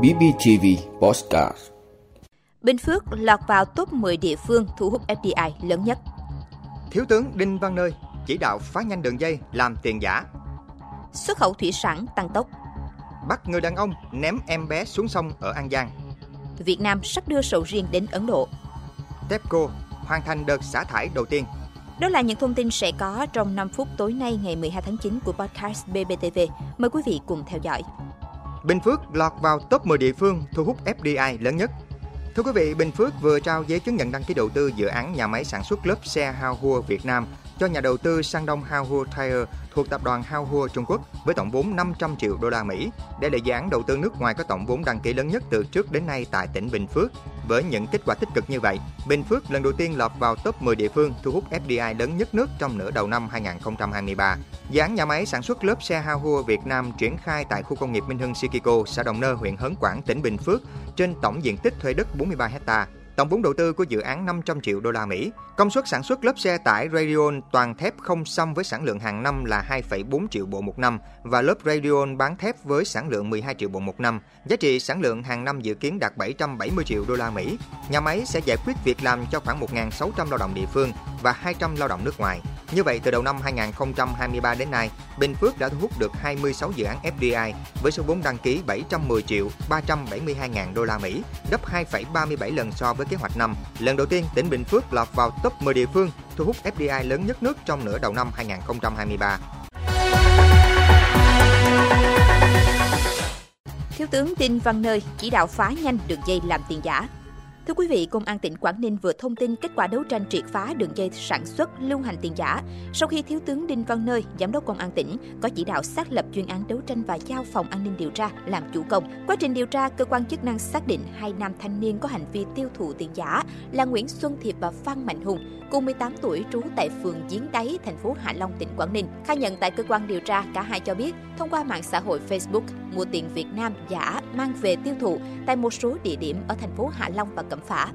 BBTV Postcard Bình Phước lọt vào top 10 địa phương thu hút FDI lớn nhất. Thiếu tướng Đinh Văn Nơi chỉ đạo phá nhanh đường dây làm tiền giả. Xuất khẩu thủy sản tăng tốc. Bắt người đàn ông ném em bé xuống sông ở An Giang. Việt Nam sắp đưa sầu riêng đến Ấn Độ. TEPCO hoàn thành đợt xả thải đầu tiên. Đó là những thông tin sẽ có trong 5 phút tối nay ngày 12 tháng 9 của podcast BBTV. Mời quý vị cùng theo dõi. Bình Phước lọt vào top 10 địa phương thu hút FDI lớn nhất. Thưa quý vị, Bình Phước vừa trao giấy chứng nhận đăng ký đầu tư dự án nhà máy sản xuất lớp xe Hao Việt Nam cho nhà đầu tư Sang Đông Hao Tire thuộc tập đoàn Hao Trung Quốc với tổng vốn 500 triệu đô la Mỹ. Đây là dự án đầu tư nước ngoài có tổng vốn đăng ký lớn nhất từ trước đến nay tại tỉnh Bình Phước. Với những kết quả tích cực như vậy, Bình Phước lần đầu tiên lọt vào top 10 địa phương thu hút FDI lớn nhất nước trong nửa đầu năm 2023. Dự án nhà máy sản xuất lớp xe Hao Việt Nam triển khai tại khu công nghiệp Minh Hưng Sikiko, xã Đồng Nơ, huyện Hớn Quản, tỉnh Bình Phước trên tổng diện tích thuê đất 43 hectare. Tổng vốn đầu tư của dự án 500 triệu đô la Mỹ. Công suất sản xuất lớp xe tải Radeon toàn thép không xăm với sản lượng hàng năm là 2,4 triệu bộ một năm và lớp Radeon bán thép với sản lượng 12 triệu bộ một năm. Giá trị sản lượng hàng năm dự kiến đạt 770 triệu đô la Mỹ. Nhà máy sẽ giải quyết việc làm cho khoảng 1.600 lao động địa phương và 200 lao động nước ngoài. Như vậy, từ đầu năm 2023 đến nay, Bình Phước đã thu hút được 26 dự án FDI với số vốn đăng ký 710 triệu 372 ngàn đô la Mỹ, gấp 2,37 lần so với kế hoạch năm. Lần đầu tiên, tỉnh Bình Phước lọt vào top 10 địa phương thu hút FDI lớn nhất nước trong nửa đầu năm 2023. Thiếu tướng Đinh Văn Nơi chỉ đạo phá nhanh đường dây làm tiền giả. Thưa quý vị, Công an tỉnh Quảng Ninh vừa thông tin kết quả đấu tranh triệt phá đường dây sản xuất lưu hành tiền giả sau khi Thiếu tướng Đinh Văn Nơi, Giám đốc Công an tỉnh, có chỉ đạo xác lập chuyên án đấu tranh và giao phòng an ninh điều tra làm chủ công. Quá trình điều tra, cơ quan chức năng xác định hai nam thanh niên có hành vi tiêu thụ tiền giả là Nguyễn Xuân Thiệp và Phan Mạnh Hùng, cùng 18 tuổi trú tại phường Giếng Đáy, thành phố Hạ Long, tỉnh Quảng Ninh. Khai nhận tại cơ quan điều tra, cả hai cho biết thông qua mạng xã hội Facebook mua tiền Việt Nam giả mang về tiêu thụ tại một số địa điểm ở thành phố Hạ Long và Cẩm Phả.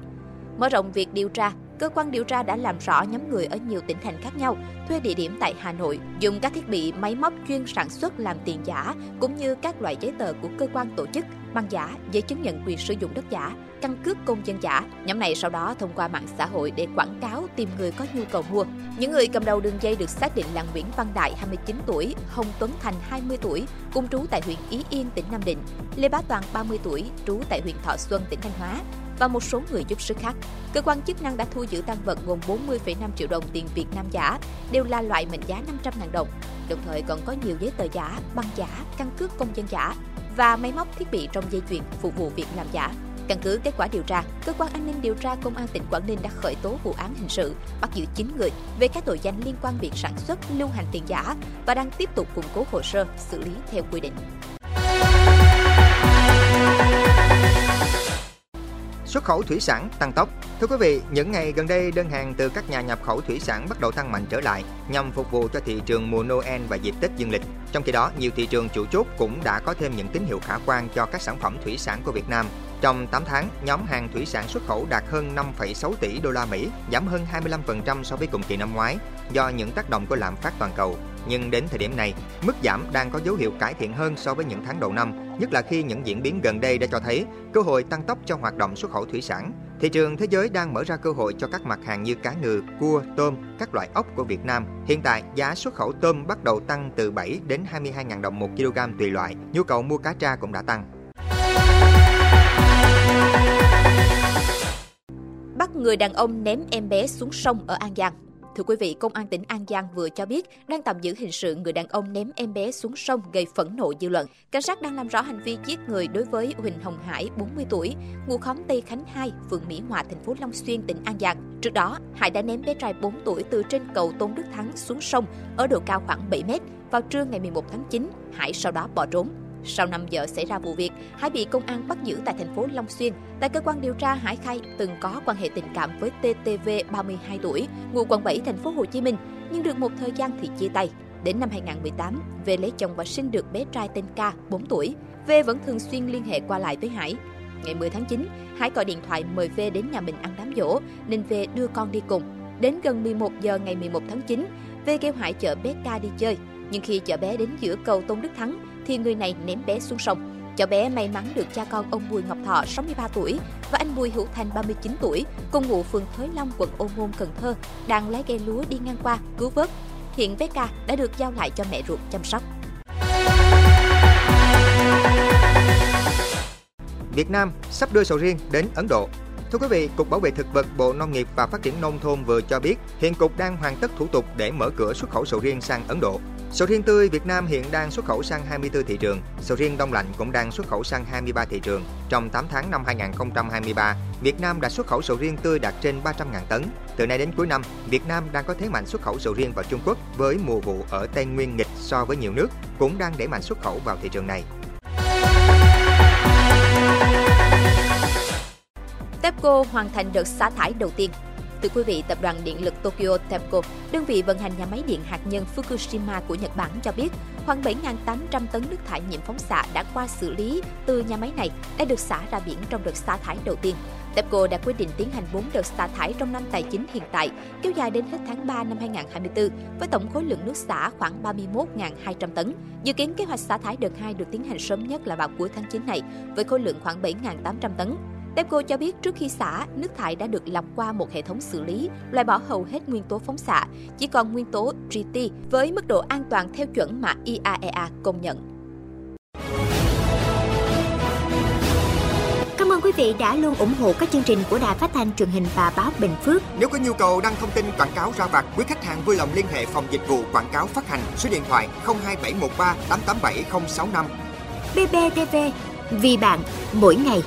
Mở rộng việc điều tra, cơ quan điều tra đã làm rõ nhóm người ở nhiều tỉnh thành khác nhau thuê địa điểm tại Hà Nội, dùng các thiết bị máy móc chuyên sản xuất làm tiền giả cũng như các loại giấy tờ của cơ quan tổ chức, bằng giả, giấy chứng nhận quyền sử dụng đất giả, căn cước công dân giả. Nhóm này sau đó thông qua mạng xã hội để quảng cáo tìm người có nhu cầu mua. Những người cầm đầu đường dây được xác định là Nguyễn Văn Đại 29 tuổi, Hồng Tuấn Thành 20 tuổi, cùng trú tại huyện Ý Yên tỉnh Nam Định, Lê Bá Toàn 30 tuổi, trú tại huyện Thọ Xuân tỉnh Thanh Hóa và một số người giúp sức khác. Cơ quan chức năng đã thu giữ tăng vật gồm 40,5 triệu đồng tiền Việt Nam giả, đều là loại mệnh giá 500 000 đồng. Đồng thời còn có nhiều giấy tờ giả, băng giả, căn cước công dân giả và máy móc thiết bị trong dây chuyền phục vụ việc làm giả. Căn cứ kết quả điều tra, cơ quan an ninh điều tra công an tỉnh Quảng Ninh đã khởi tố vụ án hình sự, bắt giữ 9 người về các tội danh liên quan việc sản xuất, lưu hành tiền giả và đang tiếp tục củng cố hồ sơ xử lý theo quy định. Xuất khẩu thủy sản tăng tốc. Thưa quý vị, những ngày gần đây đơn hàng từ các nhà nhập khẩu thủy sản bắt đầu tăng mạnh trở lại nhằm phục vụ cho thị trường mùa Noel và dịp Tết dương lịch. Trong khi đó, nhiều thị trường chủ chốt cũng đã có thêm những tín hiệu khả quan cho các sản phẩm thủy sản của Việt Nam. Trong 8 tháng, nhóm hàng thủy sản xuất khẩu đạt hơn 5,6 tỷ đô la Mỹ, giảm hơn 25% so với cùng kỳ năm ngoái do những tác động của lạm phát toàn cầu. Nhưng đến thời điểm này, mức giảm đang có dấu hiệu cải thiện hơn so với những tháng đầu năm, nhất là khi những diễn biến gần đây đã cho thấy cơ hội tăng tốc cho hoạt động xuất khẩu thủy sản. Thị trường thế giới đang mở ra cơ hội cho các mặt hàng như cá ngừ, cua, tôm, các loại ốc của Việt Nam. Hiện tại, giá xuất khẩu tôm bắt đầu tăng từ 7 đến 22.000 đồng một kg tùy loại. Nhu cầu mua cá tra cũng đã tăng. Bắt người đàn ông ném em bé xuống sông ở An Giang. Thưa quý vị, Công an tỉnh An Giang vừa cho biết đang tạm giữ hình sự người đàn ông ném em bé xuống sông gây phẫn nộ dư luận. Cảnh sát đang làm rõ hành vi giết người đối với Huỳnh Hồng Hải, 40 tuổi, ngụ khóm Tây Khánh 2, phường Mỹ Hòa, thành phố Long Xuyên, tỉnh An Giang. Trước đó, Hải đã ném bé trai 4 tuổi từ trên cầu Tôn Đức Thắng xuống sông ở độ cao khoảng 7 mét. Vào trưa ngày 11 tháng 9, Hải sau đó bỏ trốn. Sau 5 giờ xảy ra vụ việc, Hải bị công an bắt giữ tại thành phố Long Xuyên. Tại cơ quan điều tra, Hải khai từng có quan hệ tình cảm với TTV 32 tuổi, ngụ quận 7 thành phố Hồ Chí Minh, nhưng được một thời gian thì chia tay. Đến năm 2018, V lấy chồng và sinh được bé trai tên K, 4 tuổi. V vẫn thường xuyên liên hệ qua lại với Hải. Ngày 10 tháng 9, Hải gọi điện thoại mời V đến nhà mình ăn đám dỗ, nên V đưa con đi cùng. Đến gần 11 giờ ngày 11 tháng 9, V kêu Hải chở bé K đi chơi. Nhưng khi chở bé đến giữa cầu Tôn Đức Thắng, thì người này ném bé xuống sông. Cháu bé may mắn được cha con ông Bùi Ngọc Thọ 63 tuổi và anh Bùi Hữu Thành 39 tuổi cùng ngụ phường Thới Long, quận Ô Môn, Cần Thơ đang lái ghe lúa đi ngang qua cứu vớt. Hiện bé ca đã được giao lại cho mẹ ruột chăm sóc. Việt Nam sắp đưa sầu riêng đến Ấn Độ. Thưa quý vị, Cục Bảo vệ Thực vật Bộ Nông nghiệp và Phát triển Nông thôn vừa cho biết hiện Cục đang hoàn tất thủ tục để mở cửa xuất khẩu sầu riêng sang Ấn Độ. Sầu riêng tươi Việt Nam hiện đang xuất khẩu sang 24 thị trường, sầu riêng đông lạnh cũng đang xuất khẩu sang 23 thị trường. Trong 8 tháng năm 2023, Việt Nam đã xuất khẩu sầu riêng tươi đạt trên 300.000 tấn. Từ nay đến cuối năm, Việt Nam đang có thế mạnh xuất khẩu sầu riêng vào Trung Quốc với mùa vụ ở Tây Nguyên nghịch so với nhiều nước, cũng đang đẩy mạnh xuất khẩu vào thị trường này. TEPCO hoàn thành đợt xả thải đầu tiên. Thưa quý vị, Tập đoàn Điện lực Tokyo TEPCO, đơn vị vận hành nhà máy điện hạt nhân Fukushima của Nhật Bản cho biết, khoảng 7.800 tấn nước thải nhiễm phóng xạ đã qua xử lý từ nhà máy này đã được xả ra biển trong đợt xả thải đầu tiên. TEPCO đã quyết định tiến hành 4 đợt xả thải trong năm tài chính hiện tại, kéo dài đến hết tháng 3 năm 2024, với tổng khối lượng nước xả khoảng 31.200 tấn. Dự kiến kế hoạch xả thải đợt 2 được tiến hành sớm nhất là vào cuối tháng 9 này, với khối lượng khoảng 7.800 tấn. TEPCO cho biết trước khi xả, nước thải đã được lọc qua một hệ thống xử lý, loại bỏ hầu hết nguyên tố phóng xạ, chỉ còn nguyên tố GT với mức độ an toàn theo chuẩn mà IAEA công nhận. Cảm ơn quý vị đã luôn ủng hộ các chương trình của Đài Phát thanh truyền hình và báo Bình Phước. Nếu có nhu cầu đăng thông tin quảng cáo ra vặt, quý khách hàng vui lòng liên hệ phòng dịch vụ quảng cáo phát hành số điện thoại 02713 887065. BBTV, vì bạn, mỗi ngày.